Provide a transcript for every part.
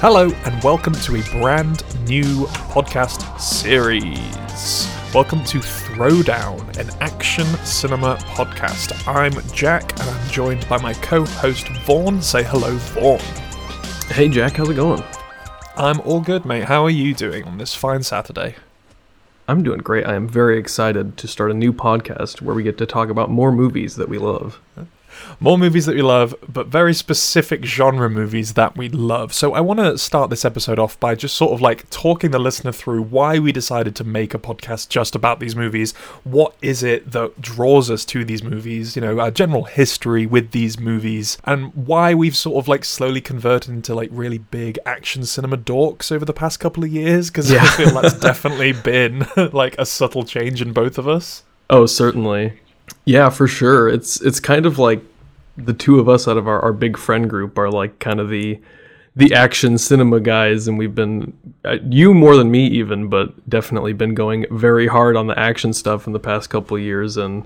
Hello, and welcome to a brand new podcast series. Welcome to Throwdown, an action cinema podcast. I'm Jack, and I'm joined by my co host Vaughn. Say hello, Vaughn. Hey, Jack, how's it going? I'm all good, mate. How are you doing on this fine Saturday? I'm doing great. I am very excited to start a new podcast where we get to talk about more movies that we love. More movies that we love, but very specific genre movies that we love. So I want to start this episode off by just sort of like talking the listener through why we decided to make a podcast just about these movies. What is it that draws us to these movies? You know, our general history with these movies, and why we've sort of like slowly converted into like really big action cinema dorks over the past couple of years. Because Yeah. I feel that's definitely been like a subtle change in both of us. Oh, certainly. Yeah, for sure. It's it's kind of like the two of us out of our, our big friend group are like kind of the the action cinema guys and we've been uh, you more than me even but definitely been going very hard on the action stuff in the past couple of years and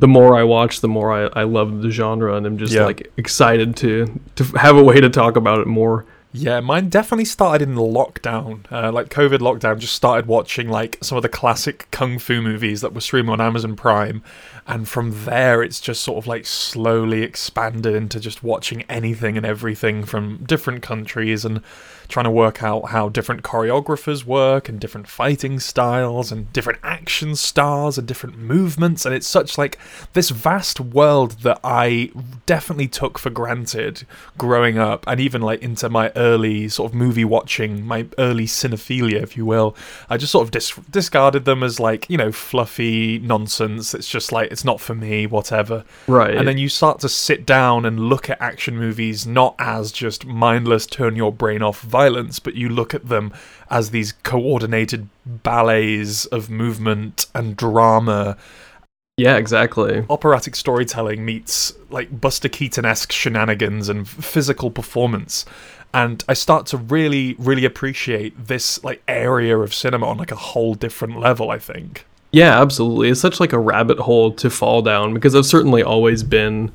the more I watch the more I, I love the genre and I'm just Yeah. like excited to to have a way to talk about it more Yeah, mine definitely started in the lockdown. Uh, like COVID lockdown, just started watching like some of the classic kung fu movies that were streaming on Amazon Prime, and from there it's just sort of like slowly expanded into just watching anything and everything from different countries and trying to work out how different choreographers work and different fighting styles and different action stars and different movements. And it's such like this vast world that I definitely took for granted growing up and even like into my early sort of movie watching my early cinephilia if you will. I just sort of dis- discarded them as like you know fluffy nonsense. It's just like it's not for me whatever. Right. And then you start to sit down and look at action movies not as just mindless turn your brain off violence, but you look at them as these coordinated ballets of movement and drama. yeah exactly Operatic storytelling meets like Buster Keaton esque shenanigans and physical performance. And I start to really, really appreciate this like area of cinema on like a whole different level, I think. Yeah, absolutely. It's such like a rabbit hole to fall down because I've certainly always been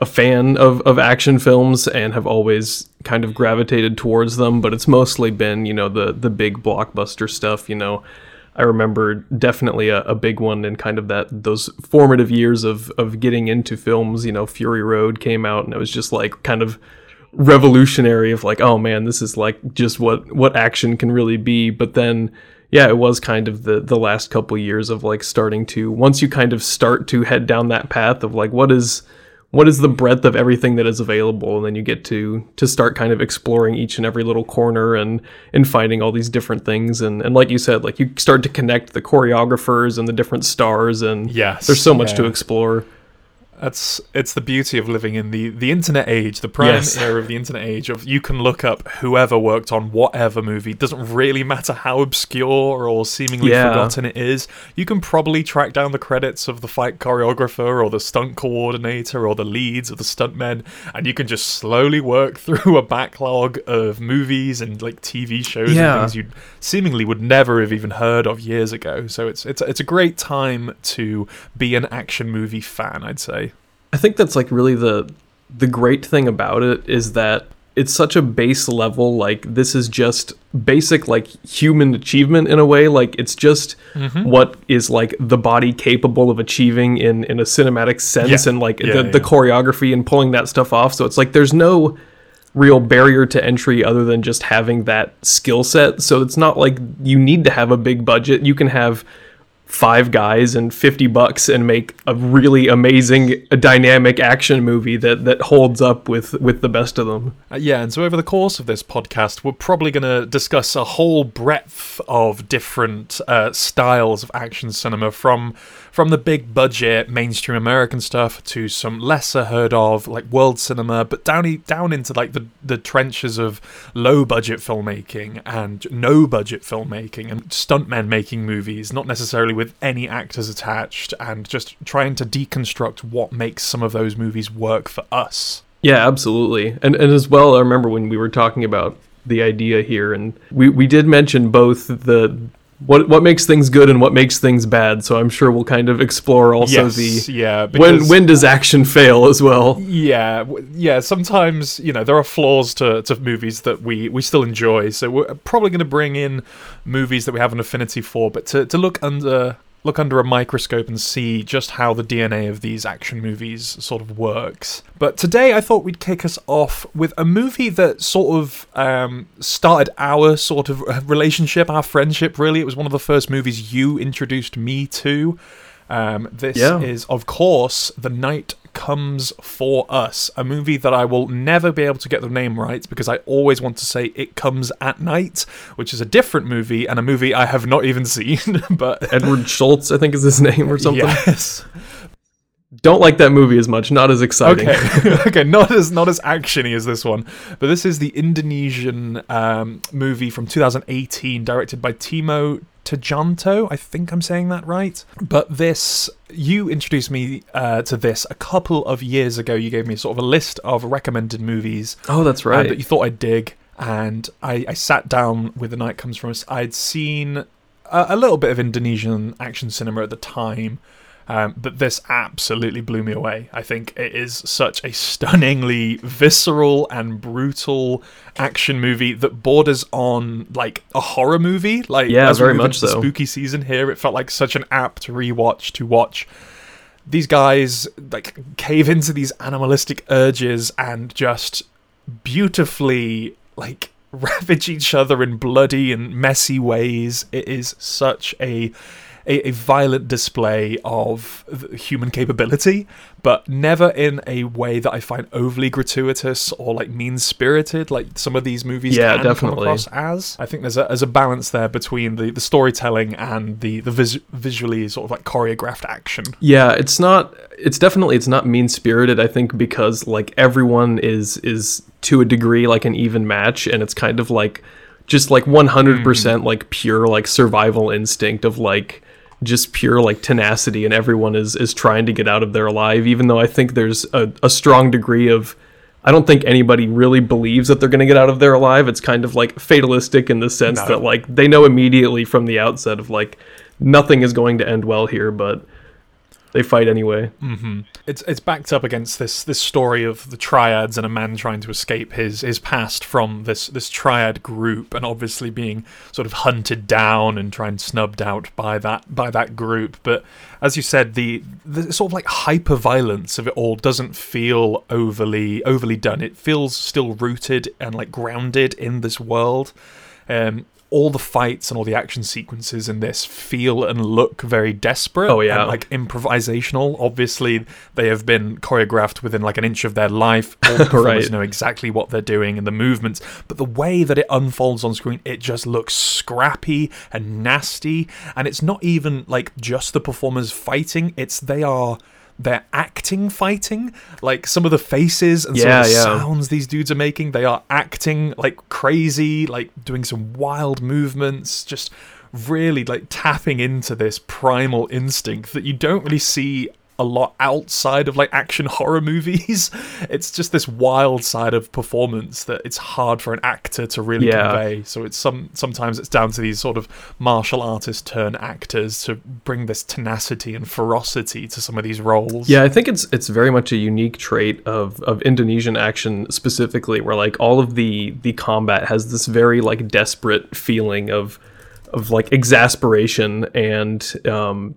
a fan of, of action films and have always kind of gravitated towards them, but it's mostly been, you know, the the big blockbuster stuff, you know. I remember definitely a, a big one in kind of that those formative years of of getting into films, you know, Fury Road came out and it was just like kind of revolutionary of like, oh man, this is like just what what action can really be. But then yeah, it was kind of the the last couple years of like starting to once you kind of start to head down that path of like what is what is the breadth of everything that is available? And then you get to to start kind of exploring each and every little corner and and finding all these different things. And and like you said like you start to connect the choreographers and the different stars and Yes, there's so much to explore That's it's the beauty of living in the the internet age, the prime Yes. era of the internet age. Of you can look up whoever worked on whatever movie. It Doesn't really matter how obscure or seemingly Yeah. forgotten it is. You can probably track down the credits of the fight choreographer or the stunt coordinator or the leads of the stuntmen, and you can just slowly work through a backlog of movies and like TV shows Yeah. and things you seemingly would never have even heard of years ago. So it's it's it's a great time to be an action movie fan. I'd say. I think that's like really the the great thing about it is that it's such a base level like this is just basic like human achievement in a way like it's just Mm-hmm. what is like the body capable of achieving in in a cinematic sense Yeah. and like Yeah, the, yeah. the choreography and pulling that stuff off so it's like there's no real barrier to entry other than just having that skill set so it's not like you need to have a big budget you can have five guys and 50 bucks and make a really amazing dynamic action movie that that holds up with with the best of them. Uh, yeah, and so over the course of this podcast, we're probably going to discuss a whole breadth of different uh, styles of action cinema, from from the big budget mainstream American stuff to some lesser heard of like world cinema, but down down into like the the trenches of low budget filmmaking and no budget filmmaking and stuntmen making movies, not necessarily with any actors attached, and just trying to deconstruct what makes some of those movies work for us. Yeah, absolutely. And and as well, I remember when we were talking about the idea here, and we we did mention both the what what makes things good and what makes things bad. So I'm sure we'll kind of explore also Yes, the yeah, when when does action fail as well. Yeah, yeah. Sometimes you know there are flaws to, to movies that we, we still enjoy. So we're probably going to bring in movies that we have an affinity for, but to, to look under look under a microscope and see just how the DNA of these action movies sort of works. But today I thought we'd kick us off with a movie that sort of um, started our sort of relationship, our friendship. Really, it was one of the first movies you introduced me to. Um, this Yeah. is, of course, The Night Comes For Us, a movie that I will never be able to get the name right because I always want to say It Comes at Night, which is a different movie and a movie I have not even seen. but Edward Shults, I think is his name or something. yes, Don't like that movie as much. Not as exciting. okay, okay, not as not as actiony as this one, but this is the Indonesian um, movie from 2018, directed by Timo Tjahjanto. I think I'm saying that right. But this, you introduced me uh, to this a couple of years ago. You gave me sort of a list of recommended movies Oh, that's uh, right. that you thought I'd dig, and I, I sat down with The Night Comes From Us. I'd seen a, a little bit of Indonesian action cinema at the time, um, but this absolutely blew me away. I think it is such a stunningly visceral and brutal action movie that borders on like a horror movie. Like Yeah, as we very move much into the. Spooky season here, it felt like such an apt rewatch to watch these guys like cave into these animalistic urges and just beautifully like ravage each other in bloody and messy ways. It is such a a, a violent display of human capability, but never in a way that I find overly gratuitous or like mean spirited, like some of these movies Yeah, can come definitely. across as. I think there's a there's a balance there between the, the storytelling and the the vis- visually sort of like choreographed action. Yeah, it's not. It's definitely it's not mean spirited. I think because like everyone is is to a degree like an even match, and it's kind of like just like one hundred percent mm. like pure like survival instinct of like just pure like tenacity, and everyone is is trying to get out of there alive. Even though I think there's a, a strong degree of I don't think anybody really believes that they're going to get out of there alive. It's kind of like fatalistic in the sense No. that like they know immediately from the outset of like nothing is going to end well here, but they fight anyway. It's it's backed up against this this story of the triads and a man trying to escape his his past from this this triad group and obviously being sort of hunted down and trying snubbed out by that by that group. But as you said, the the sort of like hyper violence of it all doesn't feel overly overly done. It feels still rooted and like grounded in this world. Um, all the fights and all the action sequences in this feel and look very desperate. Oh, yeah. and, like improvisational. Obviously, they have been choreographed within like an inch of their life. All the performers Right. know exactly what they're doing and the movements, but the way that it unfolds on screen, it just looks scrappy and nasty. And it's not even like just the performers fighting; it's they are. They're acting fighting, like some of the faces and Yeah, some of the yeah. sounds these dudes are making. They are acting like crazy, like doing some wild movements, just really like tapping into this primal instinct that you don't really see a lot outside of like action horror movies. It's just this wild side of performance that it's hard for an actor to really Yeah. convey. So it's some sometimes it's down to these sort of martial artists turn actors to bring this tenacity and ferocity to some of these roles. Yeah, I think it's it's very much a unique trait of of Indonesian action specifically, where like all of the the combat has this very like desperate feeling of of like exasperation and um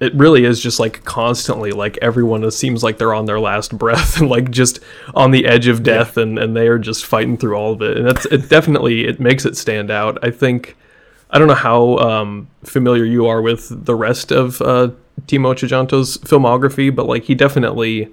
it really is just like constantly like everyone seems like they're on their last breath and like just on the edge of death and and they are just fighting through all of it. And that's it definitely it makes it stand out. I think i don't know how um, familiar you are with the rest of uh, timo Tjahjanto's filmography but like he definitely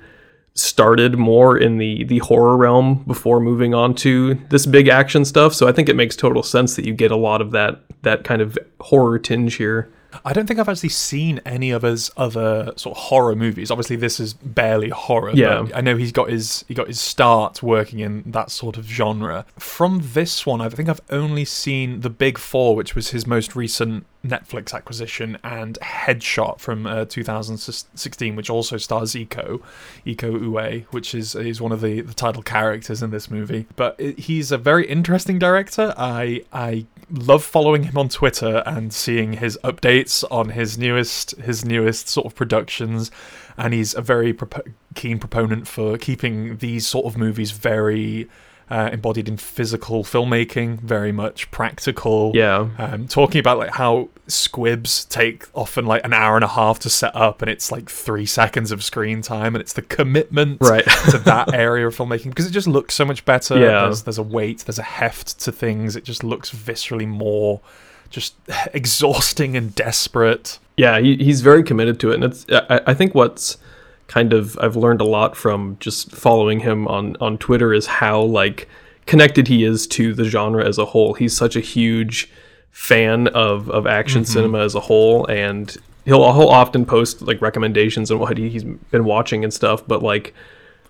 started more in the the horror realm before moving on to this big action stuff. So i think it makes total sense that you get a lot of that that kind of horror tinge here I don't think I've actually seen any of his other sort of horror movies. Obviously, this is barely horror. Yeah. but I know he's got his he got his start working in that sort of genre. From this one, I think I've only seen The Big Four, which was his most recent Netflix acquisition, and Headshot from uh, 2016, which also stars Iko, Iko Uwais, which is is one of the, the title characters in this movie. But it, he's a very interesting director. I I love following him on Twitter and seeing his updates on his newest his newest sort of productions, and he's a very propo- keen proponent for keeping these sort of movies very uh, embodied in physical filmmaking, very much practical. Yeah. Um, talking about like how squibs take often like an hour and a half to set up, and it's like three seconds of screen time, and it's the commitment Right. to that area of filmmaking because it just looks so much better. Yeah. There's, there's a weight, there's a heft to things. It just looks viscerally more just exhausting and desperate. Yeah, he, he's very committed to it, and it's. I, I think what's kind of I've learned a lot from just following him on on Twitter is how like connected he is to the genre as a whole. He's such a huge fan of of action mm-hmm. cinema as a whole, and he'll he'll often post like recommendations on what he, he's been watching and stuff. But like,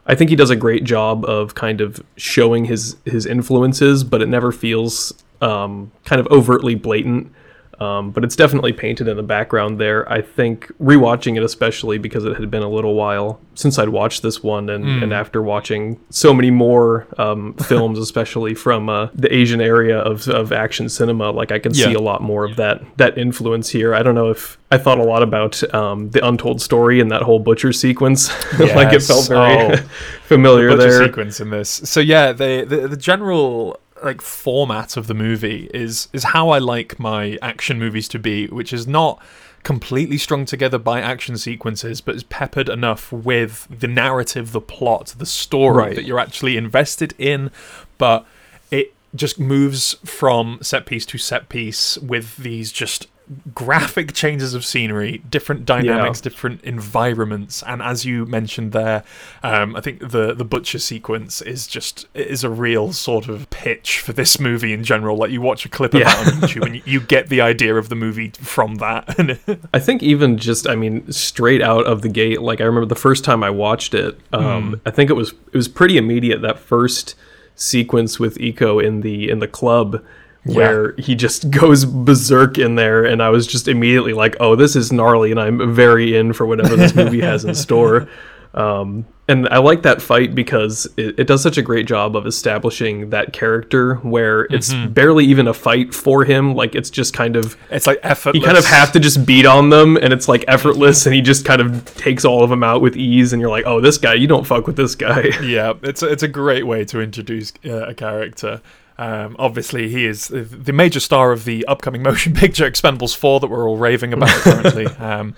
I think he does a great job of kind of showing his his influences, but it never feels um, kind of overtly blatant. Um, but it's definitely painted in the background there. I think rewatching it, especially because it had been a little while since I'd watched this one, and, Hmm. and after watching so many more um, films, especially from uh, the Asian area of, of action cinema, like I can see a lot more of that that influence here. I don't know if I thought a lot about um, the Untold Story and that whole butcher sequence, like it felt very Oh. familiar butcher there. sequence in this. So yeah, the, the the general like format of the movie is is how I like my action movies to be, which is not completely strung together by action sequences, but is peppered enough with the narrative, the plot, the story Right. that you're actually invested in, but it just moves from set piece to set piece with these just graphic changes of scenery, different dynamics, different environments, and as you mentioned there, um, I think the the butcher sequence is just is a real sort of pitch for this movie in general. Like you watch a clip of Yeah. that on YouTube and you, you get the idea of the movie from that. I think even just I mean straight out of the gate like I remember the first time I watched it um, I think it was it was pretty immediate that first sequence with Iko in the in the club where he just goes berserk in there and I was just immediately like oh this is gnarly and I'm very in for whatever this movie has in store um, and I like that fight because it, it does such a great job of establishing that character where it's barely even a fight for him like it's just kind of it's like effortless. you kind of have to just beat on them and it's like effortless and he just kind of takes all of them out with ease and you're like oh this guy you don't fuck with this guy yeah, it's a, it's a great way to introduce uh, a character. Um, obviously, he is the- major star of the upcoming motion picture Expendables 4 that we're all raving about currently. um,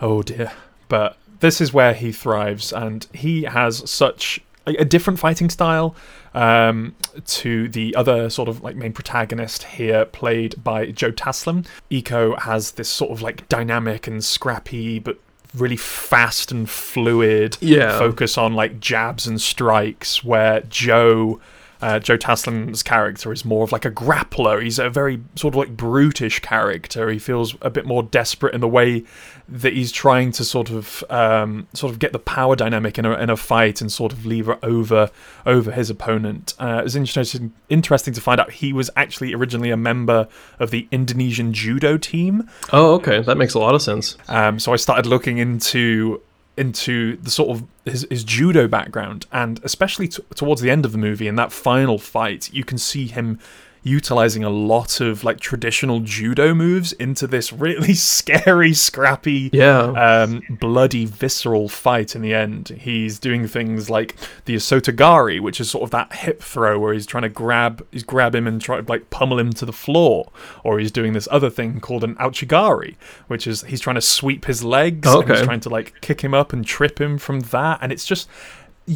oh dear. But this is where he thrives, and he has such a, a different fighting style um, to the other sort of like main protagonist here, played by Joe Taslim. Iko has this sort of like dynamic and scrappy, but really fast and fluid Yeah. focus on like jabs and strikes where Joe uh, Joe Taslim's character is more of like a grappler. He's a very sort of like brutish character. He feels a bit more desperate in the way that he's trying to sort of um, sort of get the power dynamic in a, in a fight and sort of lever over over his opponent. Uh, it was interesting interesting to find out he was actually originally a member of the Indonesian judo team. oh okay that makes a lot of sense Um, so I started looking into into the sort of his, his judo background, and especially t- towards the end of the movie, in that final fight, you can see him utilizing a lot of like traditional judo moves into this really scary, scrappy, yeah um, bloody, visceral fight in the end. He's doing things like the Osotogari, which is sort of that hip throw where he's trying to grab, he's grab him and try to like pummel him to the floor, or he's doing this other thing called an Ouchigari, which is he's trying to sweep his legs, Oh, and he's trying to like kick him up and trip him from that, and it's just.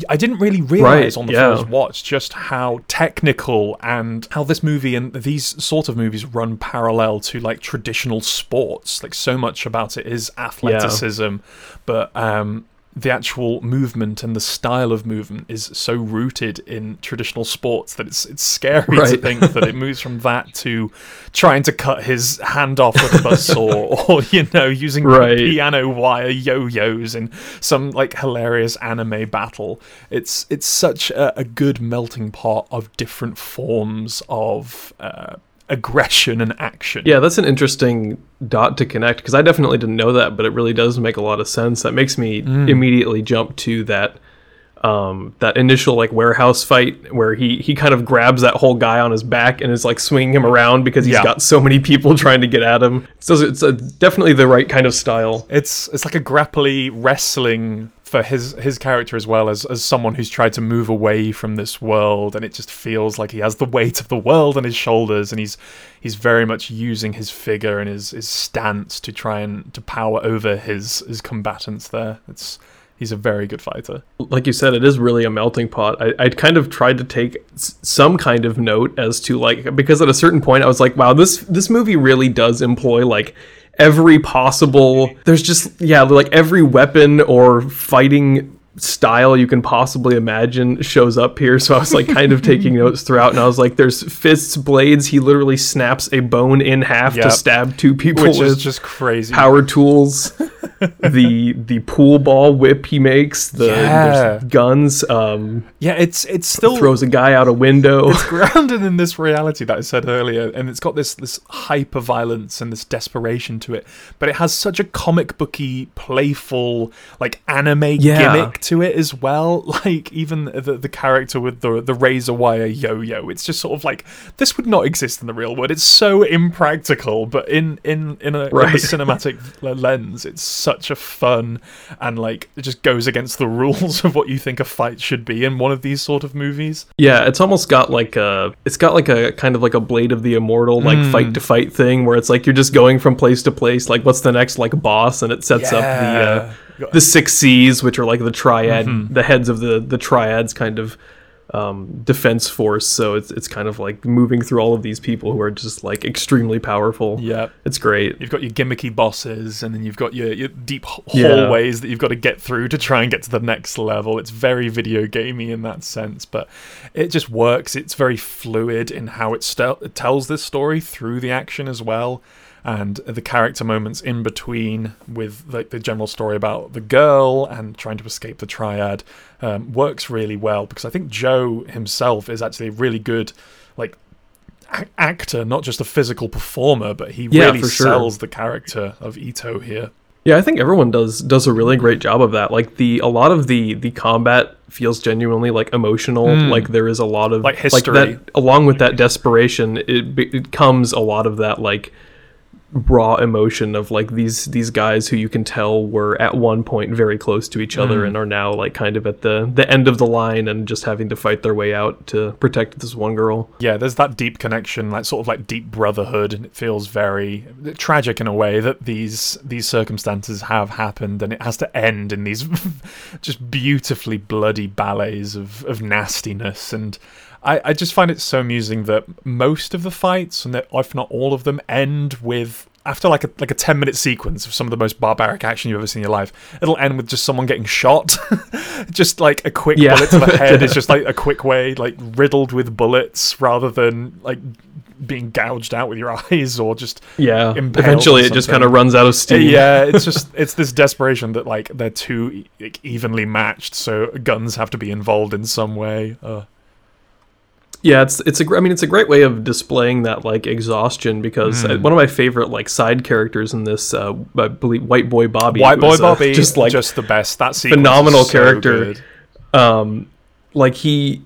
I didn't really realize Right, on the yeah. first watch just how technical and how this movie and these sort of movies run parallel to like traditional sports. Like so much about it is athleticism, but um, the actual movement and the style of movement is so rooted in traditional sports that it's it's scary to think that it moves from that to trying to cut his hand off with a buzzsaw or you know using Right. piano wire yo-yos in some like hilarious anime battle it's it's such a, a good melting pot of different forms of uh, aggression and action Yeah, that's an interesting dot to connect because I definitely didn't know that, but it really does make a lot of sense. That makes me Mm. immediately jump to that um, that initial like warehouse fight where he he kind of grabs that whole guy on his back and is like swinging him around because he's Yeah. got so many people trying to get at him. So it's a, definitely the right kind of style. It's it's like a grapply wrestling for his his character as well as as someone who's tried to move away from this world and it just feels like he has the weight of the world on his shoulders and he's he's very much using his figure and his his stance to try and to power over his his combatants there. It's he's a very good fighter. like you said, it is really a melting pot. I, I kind of tried to take some kind of note as to like because at a certain point I was like, wow, this this movie really does employ like every possible. There's just yeah, like every weapon or fighting style you can possibly imagine shows up here so i was like kind of taking notes throughout and i was like there's fists blades he literally snaps a bone in half Yep. to stab two people Which with is just crazy. power tools the the pool ball whip he makes the Yeah. guns um yeah, it's it's still throws a guy out a window it's grounded in this reality that I said earlier, and it's got this this hyper violence and this desperation to it. But it has such a comic booky, playful, like anime Yeah. gimmick to it as well. Like even the the character with the the razor wire yo yo, it's just sort of like this would not exist in the real world. It's so impractical, but in in in a, in a cinematic lens, it's such a fun and like it just goes against the rules of what you think a fight should be in one of these sort of movies. yeah it's almost got like a it's got like a kind of like a blade of the immortal like Mm. fight to fight thing where it's like you're just going from place to place like what's the next like boss and it sets up the uh, the Six Seas, which are like the triad, Mm-hmm. the heads of the the triads kind of um, defense force. So it's it's kind of like moving through all of these people who are just like extremely powerful. Yeah. it's great. You've got your gimmicky bosses, and then you've got your, your deep h- Yeah. hallways that you've got to get through to try and get to the next level. It's very video gamey in that sense, but it just works. It's very fluid in how it, it tells this story through the action as well, and the character moments in between with like the general story about the girl and trying to escape the triad um, works really well because I think Joe himself is actually a really good like a- actor, not just a physical performer, but he Yeah, really for sure. sells the character of Ito here. Yeah, I think everyone does does a really great job of that. Like the a lot of the the combat feels genuinely like emotional. Like there is a lot of Like history. that, along with that desperation, it it comes a lot of that like raw emotion of like these these guys who you can tell were at one point very close to each other mm. and are now like kind of at the the end of the line and just having to fight their way out to protect this one girl. Yeah, there's that deep connection, like sort of like deep brotherhood, and it feels very tragic in a way that these these circumstances have happened, and it has to end in these just beautifully bloody ballets of of nastiness. And I, I just find it so amusing that most of the fights, and that if not all of them, end with after like a like a ten minute sequence of some of the most barbaric action you've ever seen in your life. It'll end with just someone getting shot, just like a quick Yeah. bullet to the head is just like a quick way, like riddled with bullets, rather than like being gouged out with your eyes or just Yeah. Eventually it just kind of runs out of steam. yeah, it's just it's this desperation that like they're too like, evenly matched, so guns have to be involved in some way. Uh, Yeah, it's it's a I mean it's a great way of displaying that like exhaustion because uh, one of my favorite like side characters in this uh, I believe White Boy Bobby White Boy was, uh, Bobby, just like just the best. That phenomenal is so character. good. um like he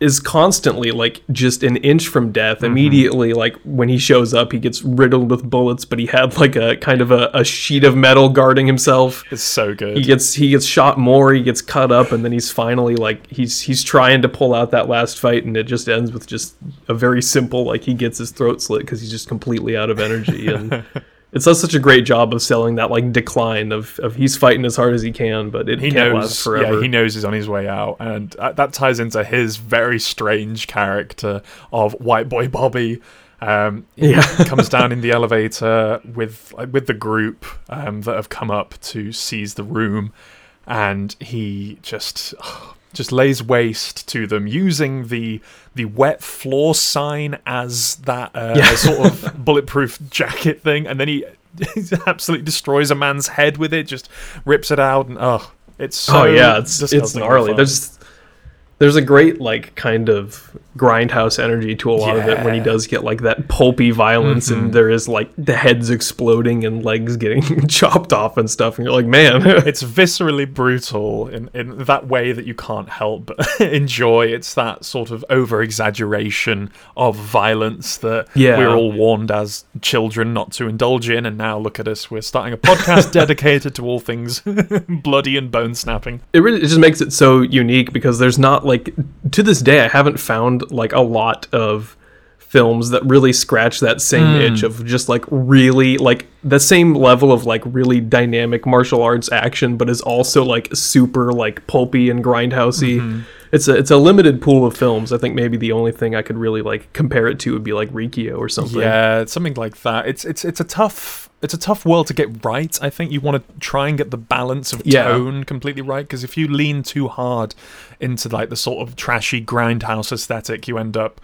is constantly like just an inch from death Mm-hmm. immediately like when he shows up he gets riddled with bullets but he had like a kind of a, a sheet of metal guarding himself It's so good. he gets he gets shot more he gets cut up and then he's finally like he's he's trying to pull out that last fight and it just ends with just a very simple like he gets his throat slit because he's just completely out of energy and it does such a great job of selling that like decline of, of he's fighting as hard as he can but it he can't knows last forever yeah he knows he's on his way out and uh, that ties into his very strange character of white boy bobby um, he Yeah. comes down in the elevator with like, with the group um, that have come up to seize the room and he just just lays waste to them using the the wet floor sign as that uh, Yeah. sort of bulletproof jacket thing, and then he, he absolutely destroys a man's head with it, just rips it out, and oh, it's so oh yeah, it's it's gnarly. There's there's a great like kind of grindhouse energy to a lot of it when he does get like that pulpy violence Mhm. and there is like the heads exploding and legs getting chopped off and stuff and you're like man it's viscerally brutal in, in that way that you can't help but enjoy. It's that sort of over exaggeration of violence that Yeah. we're all warned as children not to indulge in. And now look at us, we're starting a podcast dedicated to all things bloody and bone snapping. it really it just makes it so unique because there's not like to this day I haven't found like a lot of films that really scratch that same Mm. itch of just like really like the same level of like really dynamic martial arts action but is also like super like pulpy and grindhousey. Mm-hmm. It's a it's a limited pool of films. I think maybe the only thing I could really like compare it to would be like Riki-Oh or something. Yeah, something like that. It's it's it's a tough it's a tough world to get right. I think you want to try and get the balance of Yeah. tone completely right because if you lean too hard into like the sort of trashy grindhouse aesthetic, you end up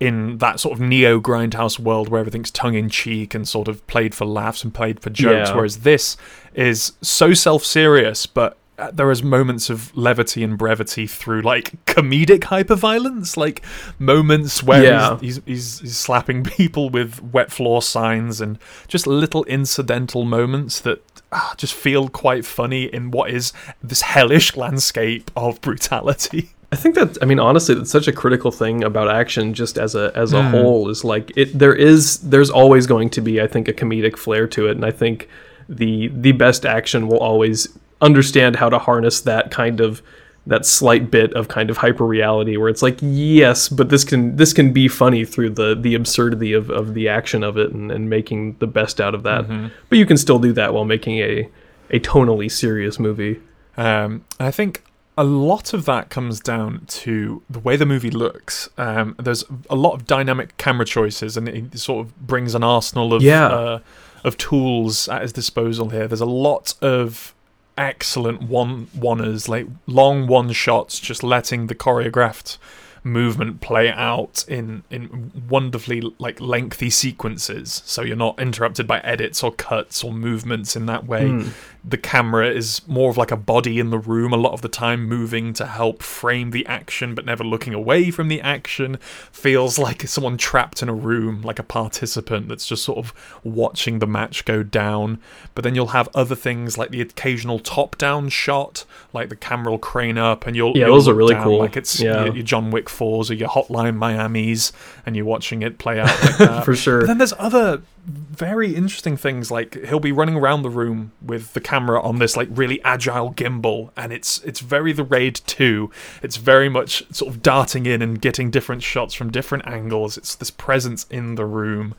in that sort of neo grindhouse world where everything's tongue in cheek and sort of played for laughs and played for jokes. Yeah. Whereas this is so self serious, but uh, there is moments of levity and brevity through like comedic hyperviolence, like moments where Yeah. he's, he's, he's he's slapping people with wet floor signs and just little incidental moments that ah, just feel quite funny in what is this hellish landscape of brutality. I think that I mean honestly that's such a critical thing about action just as a as a Hmm. whole is like it there is there's always going to be I think a comedic flair to it and I think the the best action will always understand how to harness that kind of that slight bit of kind of hyper reality where it's like yes but this can this can be funny through the the absurdity of, of the action of it and, and making the best out of that but you can still do that while making a a tonally serious movie Um, I think a lot of that comes down to the way the movie looks. Um, there's a lot of dynamic camera choices, and it sort of brings an arsenal of Yeah. uh, of tools at his disposal here. There's a lot of excellent one oneers, like long one shots, just letting the choreographed movement play out in in wonderfully like lengthy sequences so you're not interrupted by edits or cuts or movements in that way Mm. The camera is more of like a body in the room a lot of the time moving to help frame the action but never looking away from the action feels like someone trapped in a room like a participant that's just sort of watching the match go down but then you'll have other things like the occasional top down shot like the camera will crane up and you'll Yeah, you'll those are really down cool. like it's Yeah. your, John Wick 4s or your Hotline Miamis and you're watching it play out like that for sure but then there's other very interesting things like he'll be running around the room with the camera on this like really agile gimbal and it's it's very the raid 2 it's very much sort of darting in and getting different shots from different angles. It's this presence in the room.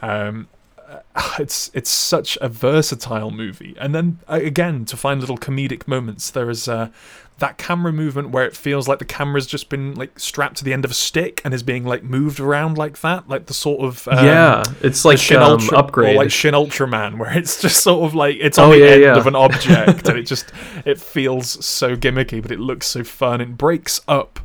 Um uh, it's it's such a versatile movie. And then uh, again to find little comedic moments there is uh that camera movement where it feels like the camera's just been like strapped to the end of a stick and is being like moved around like that like the sort of um, yeah, it's like Shin um, Ultra upgrade. or like Shin Ultraman, where it's just sort of like it's on Oh, the yeah, end yeah. of an object, and it just it feels so gimmicky, but it looks so fun. It breaks up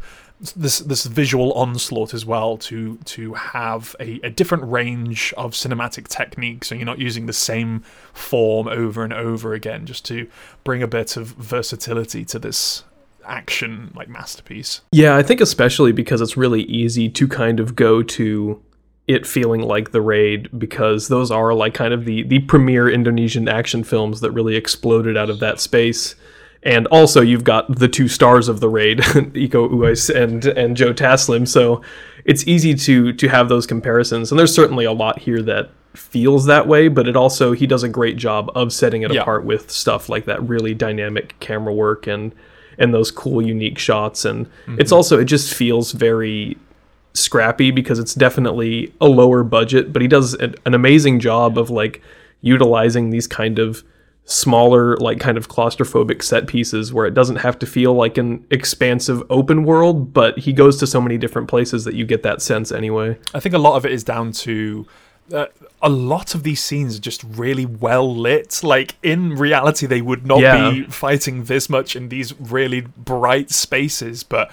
this this visual onslaught as well to to have a, a different range of cinematic techniques, so you're not using the same form over and over again, just to bring a bit of versatility to this action like masterpiece. Yeah, I think especially because it's really easy to kind of go to it feeling like the raid because those are like kind of the the premier Indonesian action films that really exploded out of that space. And also you've got the two stars of the raid, Iko Uwais and and Joe Taslim, so it's easy to to have those comparisons. And there's certainly a lot here that feels that way, but it also he does a great job of setting it Yeah. apart with stuff like that really dynamic camera work and and those cool unique shots and mm-hmm. it's also it just feels very scrappy because it's definitely a lower budget but he does an, an amazing job of like utilizing these kind of smaller like kind of claustrophobic set pieces where it doesn't have to feel like an expansive open world but he goes to so many different places that you get that sense anyway I think a lot of it is down to uh, a lot of these scenes are just really well lit. Like in reality, they would not Yeah. be fighting this much in these really bright spaces, but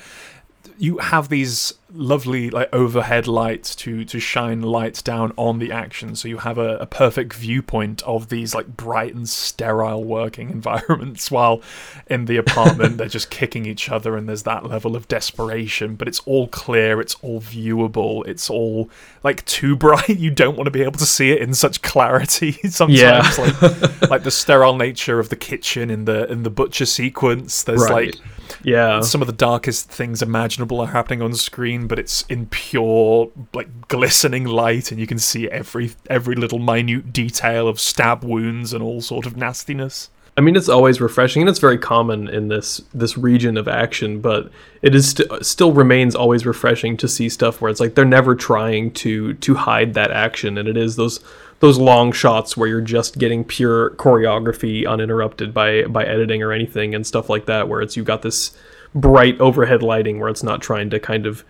you have these lovely like overhead lights to to shine light down on the action so you have a, a perfect viewpoint of these like bright and sterile working environments while in the apartment they're just kicking each other and there's that level of desperation but it's all clear it's all viewable it's all like too bright you don't want to be able to see it in such clarity sometimes Yeah. like like the sterile nature of the kitchen in the in the butcher sequence there's Right. like Yeah. some of the darkest things imaginable are happening on screen but it's in pure like glistening light and you can see every every little minute detail of stab wounds and all sort of nastiness I mean, it's always refreshing, and it's very common in this this region of action. But it is st- still remains always refreshing to see stuff where it's like they're never trying to to hide that action, and it is those those long shots where you're just getting pure choreography uninterrupted by by editing or anything and stuff like that. Where it's you've got this bright overhead lighting where it's not trying to kind of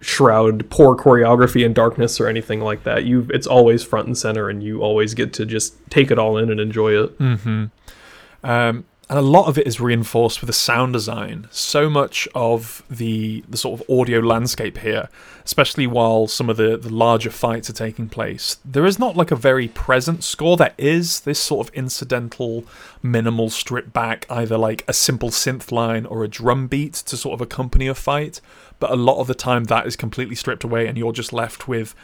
shroud poor choreography in darkness or anything like that. You it's always front and center, and you always get to just take it all in and enjoy it. Um, and a lot of it is reinforced with the sound design. So much of the the sort of audio landscape here, especially while some of the, the larger fights are taking place, there is not like a very present score. There is this sort of incidental, minimal strip back, either like a simple synth line or a drum beat to sort of accompany a fight. But a lot of the time, that is completely stripped away, and you're just left with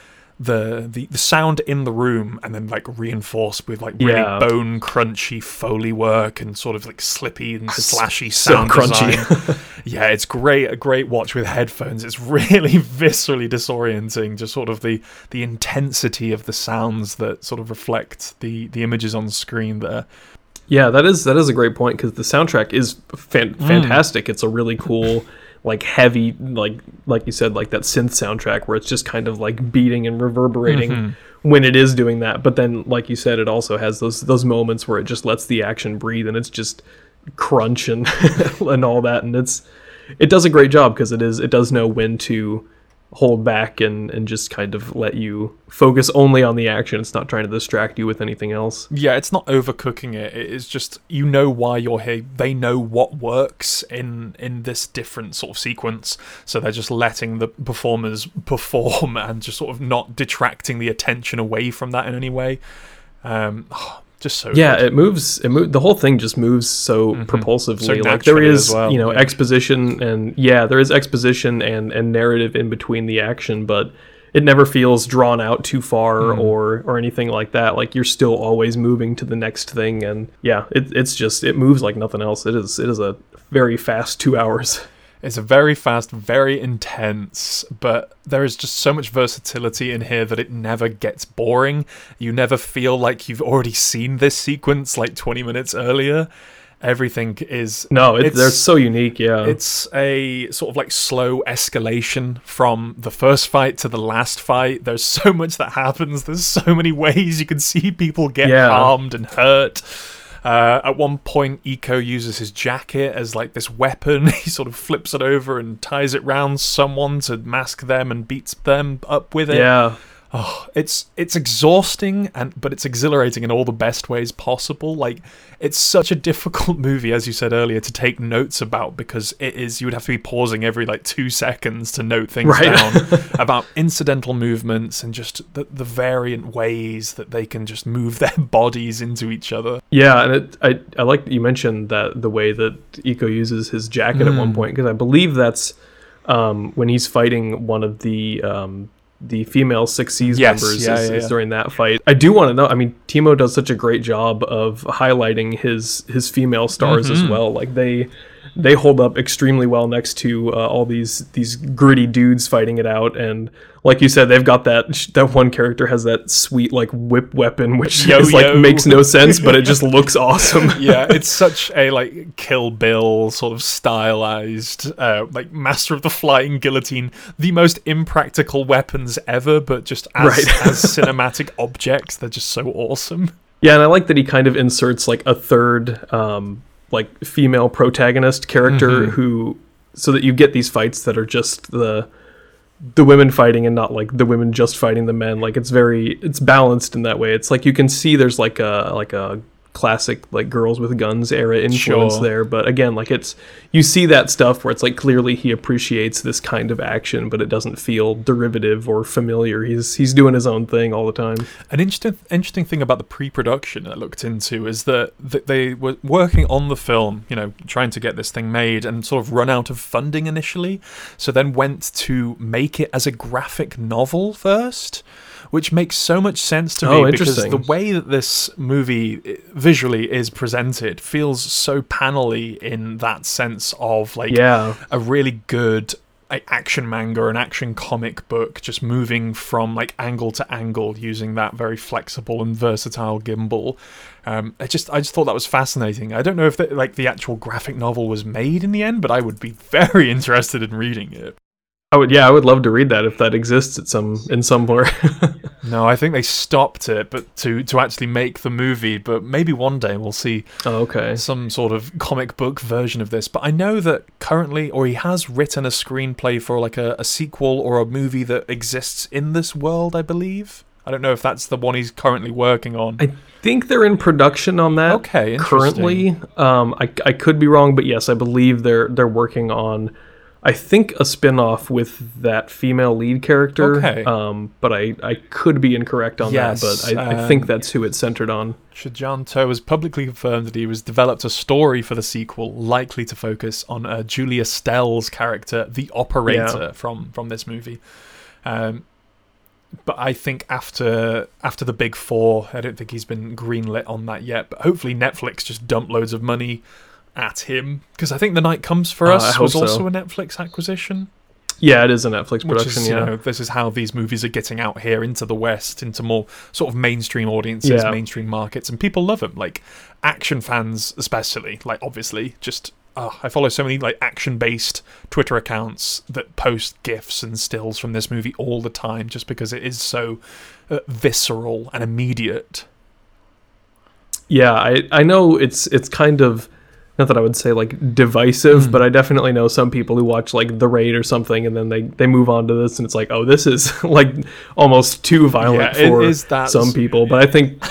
the the, the sound in the room and then like reinforced with like really Yeah. bone crunchy foley work and sort of like slippy and slashy so sound crunchy. design. yeah it's great a great watch with headphones it's really viscerally disorienting just sort of the the intensity of the sounds that sort of reflect the the images on the screen there Yeah, that is that is a great point because the soundtrack is fan- mm. fantastic. It's a really cool, like heavy, like like you said, like that synth soundtrack where it's just kind of like beating and reverberating mm-hmm. when it is doing that. But then, like you said, it also has those those moments where it just lets the action breathe and it's just crunch and and all that, and it's it does a great job because it is it does know when to hold back and and just kind of let you focus only on the action. It's not trying to distract you with anything else. yeah it's not overcooking it it is just you know why you're here they know what works in in this different sort of sequence so they're just letting the performers perform and just sort of not detracting the attention away from that in any way um just so yeah good. it moves it mo- the whole thing just moves so propulsively Mm-hmm. So like there is well, you know yeah. exposition and yeah there is exposition and and narrative in between the action but it never feels drawn out too far Mm. or or anything like that like you're still always moving to the next thing and yeah it, it's just it moves like nothing else it is it is a very fast two hours It's a very fast, very intense, but there is just so much versatility in here that it never gets boring. You never feel like you've already seen this sequence like 20 minutes earlier. Everything is no it, It's- they're so unique yeah it's a sort of like slow escalation from the first fight to the last fight. There's so much that happens. There's so many ways you can see people get Yeah. harmed and hurt. Uh, at one point, Iko uses his jacket as like this weapon. he sort of flips it over and ties it round someone to mask them and beats them up with it. yeah Oh, it's it's exhausting and but it's exhilarating in all the best ways possible. Like it's such a difficult movie, as you said earlier, to take notes about because it is you would have to be pausing every like two seconds to note things Right. down about incidental movements and just the, the variant ways that they can just move their bodies into each other. Yeah, and it, I I like that you mentioned that the way that Iko uses his jacket at one Mm. point because I believe that's um, when he's fighting one of the um, the female Six Seas Yes, members yeah, is, yeah, is yeah. during that fight. I do want to know. I mean, Timo does such a great job of highlighting his his female stars Mm-hmm. as well. Like they they hold up extremely well next to uh, all these these gritty dudes fighting it out and like you said they've got that that one character has that sweet like whip weapon which is like Yo-yo. makes no sense but it just looks awesome yeah, it's such a like Kill Bill sort of stylized, uh, like Master of the Flying Guillotine, the most impractical weapons ever, but just as, Right. as cinematic objects, they're just so awesome. Yeah, and I like that he kind of inserts like a third, um, like female protagonist character Mm-hmm. who, so that you get these fights that are just the the women fighting and not like the women just fighting the men. Like it's very it's balanced in that way. It's like you can see there's like a like a classic like girls with guns era influence Sure. there but again like it's you see that stuff where it's like clearly he appreciates this kind of action but it doesn't feel derivative or familiar he's he's doing his own thing all the time An interesting interesting thing about the pre-production I looked into is that th- they were working on the film, you know, trying to get this thing made, and sort of run out of funding initially. So then went to make it as a graphic novel first, which makes so much sense to me Oh, because the way that this movie eh, visually is presented feels so panelly in that sense of like yeah a really good action manga or an action comic book just moving from like angle to angle using that very flexible and versatile gimbal um, I just I just thought that was fascinating. I don't know if the, like the actual graphic novel was made in the end, but I would be very interested in reading it. I would yeah I would love to read that if that exists at some in somewhere No, I think they stopped it, but to to actually make the movie. But maybe one day we'll see oh, okay some sort of comic book version of this. But I know that currently, or he has written a screenplay for like a, a sequel or a movie that exists in this world, I believe. I don't know if that's the one he's currently working on. I think they're in production on that Okay, currently. Um, I, I could be wrong, but yes, I believe they're they're working on. I think a spin-off with that female lead character. Okay. Um, but I, I could be incorrect on Yes, that. But I, I think um, that's who it's centered on. Tjahjanto has publicly confirmed that he has developed a story for the sequel, likely to focus on uh, Julie Estelle's character, the operator Yeah. from from this movie. Um, but I think after after the big four, I don't think he's been greenlit on that yet. But hopefully Netflix just dump loads of money at him because I think The Night Comes for Uh, Us was so. also a Netflix acquisition. Yeah, it is a Netflix production. is, you yeah. know, this is how these movies are getting out here into the West, into more sort of mainstream audiences, Yeah. mainstream markets, and people love them. Like action fans, especially. Like obviously, just oh, I follow so many like action-based Twitter accounts that post gifs and stills from this movie all the time, just because it is so uh, visceral and immediate. Yeah, I I know it's it's kind of not that I would say like divisive, Mm. but I definitely know some people who watch like The Raid or something, and then they they move on to this, and it's like, oh, this is like almost too violent Yeah, for that- some people. But I think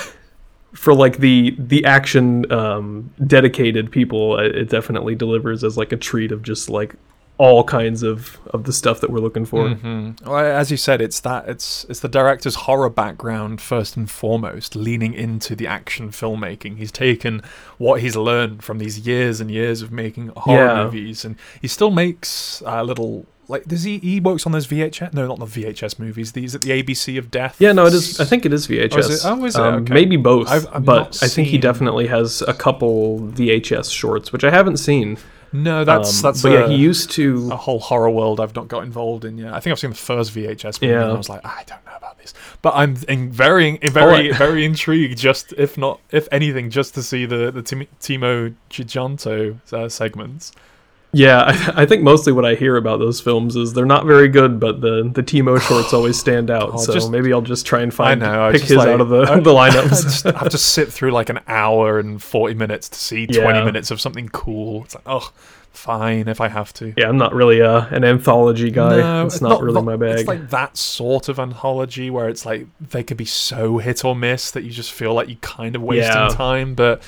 for like the the action um, dedicated people, it it definitely delivers as like a treat of just like all kinds of of the stuff that we're looking for. Mhm. Well, as you said, it's that it's it's the director's horror background first and foremost, leaning into the action filmmaking. He's taken what he's learned from these years and years of making horror Yeah. movies, and he still makes a little like does he he works on those VHS no not the VHS movies these at the ABC of Death Yeah, no, it is. I think it is VHS. Oh, is it? Oh, is it? Um, Okay. Maybe both, I've- I've but I think he definitely has a couple VHS shorts, which I haven't seen. No that's Um, that's but a, yeah, he used to. a whole horror world I've not got involved in yet. I think I've seen the first VHS movie and Yeah. I was like, I don't know about this. But I'm in very, very, I- very intrigued. Just if not, if anything, just to see the the Tim- Timo Tjahjanto uh, segments. Yeah, I, I think mostly what I hear about those films is they're not very good, but the the Timo shorts always stand out. Oh, so just- maybe I'll just try and I find know. I pick just his like- out of the I- the I lineups. just have to sit through like an hour and forty minutes to see twenty Yeah. minutes of something cool. It's like, oh, fine if I have to. yeah, I'm not really uh, an anthology guy. No, it's, not, really my bag. It's like that sort of anthology where it's like they could be so hit or miss that you just feel like you kind of wasting Yeah. time. But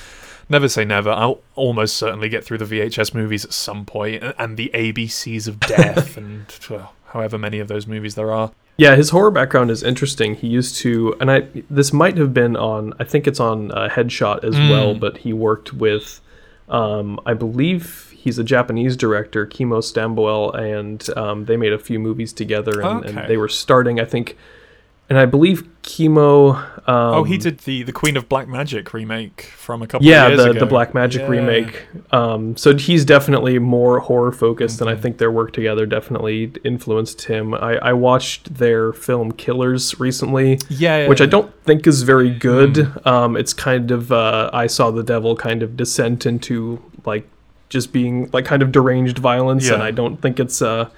never say never. I'll almost certainly get through the VHS movies at some point, and, the ABCs of death, and well, however many of those movies there are. Yeah, his horror background is interesting. He used to, and I this might have been on. I think it's on uh, Headshot as Mm. well. But he worked with, um, I believe he's a Japanese director, Kimo Stamboel, and um, they made a few movies together, and, and they were starting. I think, and I believe Kimo. Um, oh, he did the the Queen of Black Magic remake from a couple Yeah, of years the ago. the Black Magic Yeah. remake. Um, so he's definitely more horror focused, and I think their work together definitely influenced him. I, I watched their film Killers recently, Yeah, yeah, which I don't think is very good. Mm. Um, it's kind of uh, I saw the devil kind of descent into like just being like kind of deranged violence, yeah. and I don't think it's uh,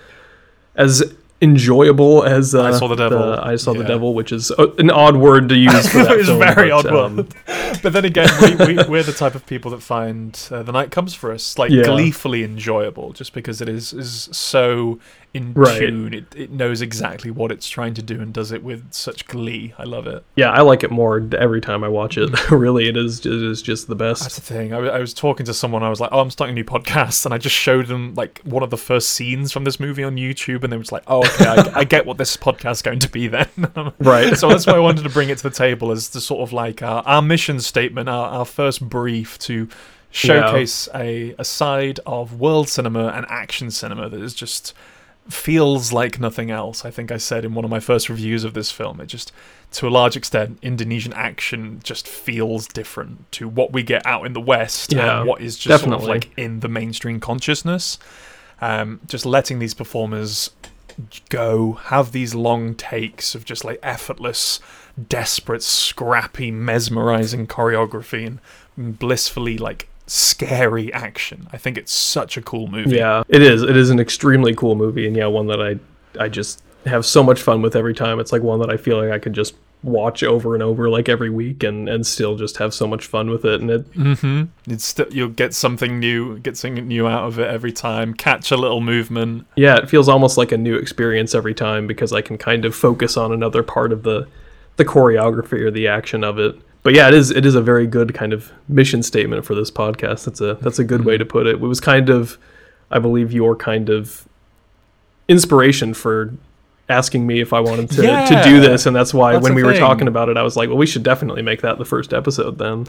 as enjoyable as uh, I Saw the Devil. I saw the devil, which is uh, an odd word to use for that It's film. very but, odd um, word. But then again, we, we, we're the type of people that find uh, the night comes for us like Yeah. gleefully enjoyable, just because it is is so in Right. tune. It, it knows exactly what it's trying to do and does it with such glee. I love it. Yeah, I like it more every time I watch it. Mm. really, it is it is just the best. That's the thing. I, I was talking to someone. I was like, "Oh, I'm starting a new podcast," and I just showed them like one of the first scenes from this movie on YouTube, and they was like, "Oh, okay, I, I get what this podcast is going to be then." Right. so that's why I wanted to bring it to the table as the sort of like our, our mission statement, our, our first brief to showcase a, a side of world cinema and action cinema that is just feels like nothing else. I think I said in one of my first reviews of this film, it just, to a large extent, Indonesian action just feels different to what we get out in the West Yeah, and what is just sort of like in the mainstream consciousness. Um, just letting these performers go, have these long takes of just like effortless, desperate, scrappy, mesmerizing choreography and blissfully like scary action. I think it's such a cool movie. Yeah, it is. It is an extremely cool movie, and yeah, one that I I just have so much fun with every time. It's like one that I feel like I could just watch over and over like every week and and still just have so much fun with it and it Mm-hmm. It's st- you'll get something new, get something new out of it every time. Catch a little movement. yeah it feels almost like a new experience every time because i can kind of focus on another part of the the choreography or the action of it but yeah it is it is a very good kind of mission statement for this podcast. That's a that's a good way to put it. It was kind of i believe your kind of inspiration for asking me if i wanted to, to do this and that's why That's when we were talking about it i was like well we should definitely make that the first episode then.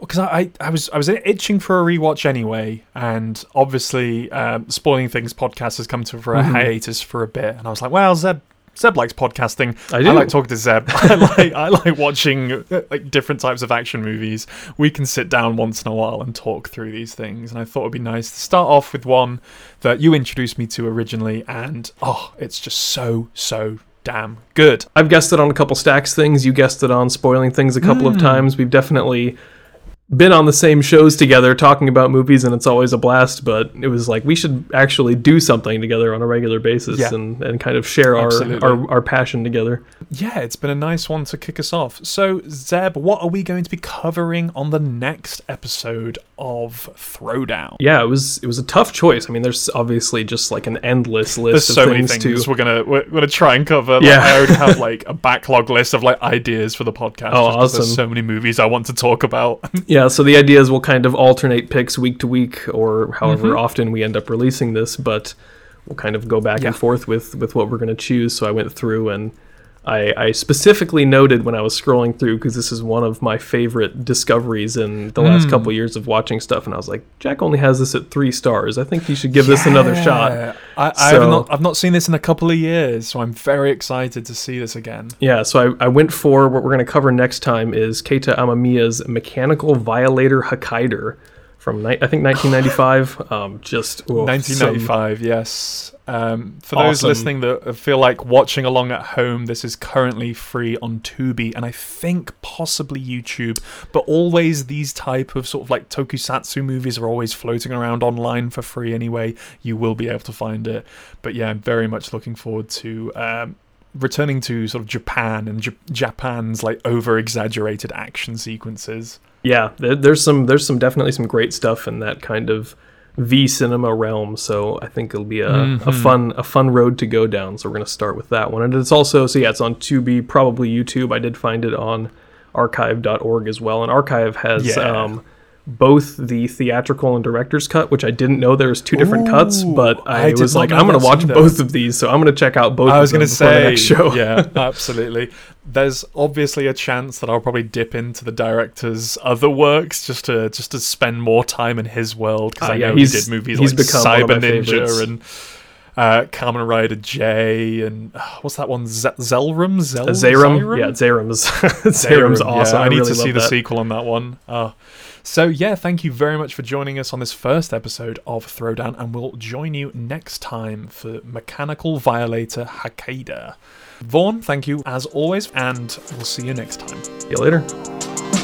Because I, I, I was I was itching for a rewatch anyway, and obviously, um, spoiling things podcast has come to for a Mhm. hiatus for a bit, and I was like, well, Zeb. Zeb likes podcasting. I do. like talking to Zeb. I like I like watching uh, like different types of action movies. We can sit down once in a while and talk through these things, and I thought it'd be nice to start off with one that you introduced me to originally, and oh, it's just so so damn good. I've guessed it on a couple stacks things. You guessed it on spoiling things a couple of Mm. times. We've definitely been on the same shows together talking about movies, and it's always a blast. But it was like we should actually do something together on a regular basis Yeah. and, and kind of share our, our our passion together. Yeah, it's been a nice one to kick us off. So, Zeb, what are we going to be covering on the next episode of Throwdown? Yeah, it was it was a tough choice. I mean, there's obviously just like an endless list There's of so many things to. we're gonna we're gonna try and cover. Like, Yeah. I already have like a backlog list of like ideas for the podcast. Oh, 'cause There's awesome. so many movies I want to talk about. Yeah, so the idea is we'll kind of alternate picks week to week, or however Mhm. often we end up releasing this, but we'll kind of go back Yeah. and forth with with what we're going to choose. So I went through and I, I specifically noted when I was scrolling through because this is one of my favorite discoveries in the last Mm. couple years of watching stuff, and I was like, Jack only has this at three stars. I think he should give this another shot. Yeah. I, I So- have not I've not seen this in a couple of years, so I'm very excited to see this again. Yeah, so I, I went for what we're going to cover next time is Keita Amamiya's Mechanical Violator Hakaider from ni- I think 1995. um, just oof, some- 1995, yes. Um, for those Awesome. listening that feel like watching along at home, this is currently free on Tubi and I think possibly YouTube. But always these type of sort of like tokusatsu movies are always floating around online for free anyway. You will be able to find it. But yeah, I'm very much looking forward to um, returning to sort of Japan and J- Japan's like over exaggerated action sequences. yeah, there's some there's some definitely some great stuff in that kind of V cinema realm. So I think it'll be a, a Mhm. fun a fun road to go down. So we're gonna start with that one, and it's also so yeah, it's on Tubi, probably YouTube. I did find it on archive.org as well, and Archive has Yeah. um, both the theatrical and director's cut, which I didn't know there was two different cuts, but I, I was like, I'm gonna watch either. both of these, so I'm gonna check out both. I was going going to to say, show. yeah, absolutely. There's obviously a chance that I'll probably dip into the director's other works just to just to spend more time in his world because Ah, I yeah, know he did movies he's like become one of Cyber. Ninja and uh, Kamen Rider J and uh, what's that one? Z- Zeiram? Zel- Uh, Zeiram, yeah, Zeiram's Zeiram's awesome. Yeah, I, I, need really to see the that. sequel on that one. Uh, so yeah, thank you very much for joining us on this first episode of Throwdown, and we'll join you next time for Mechanical Violator Hakaider. Vaughn, thank you as always, and we'll see you next time. See you later.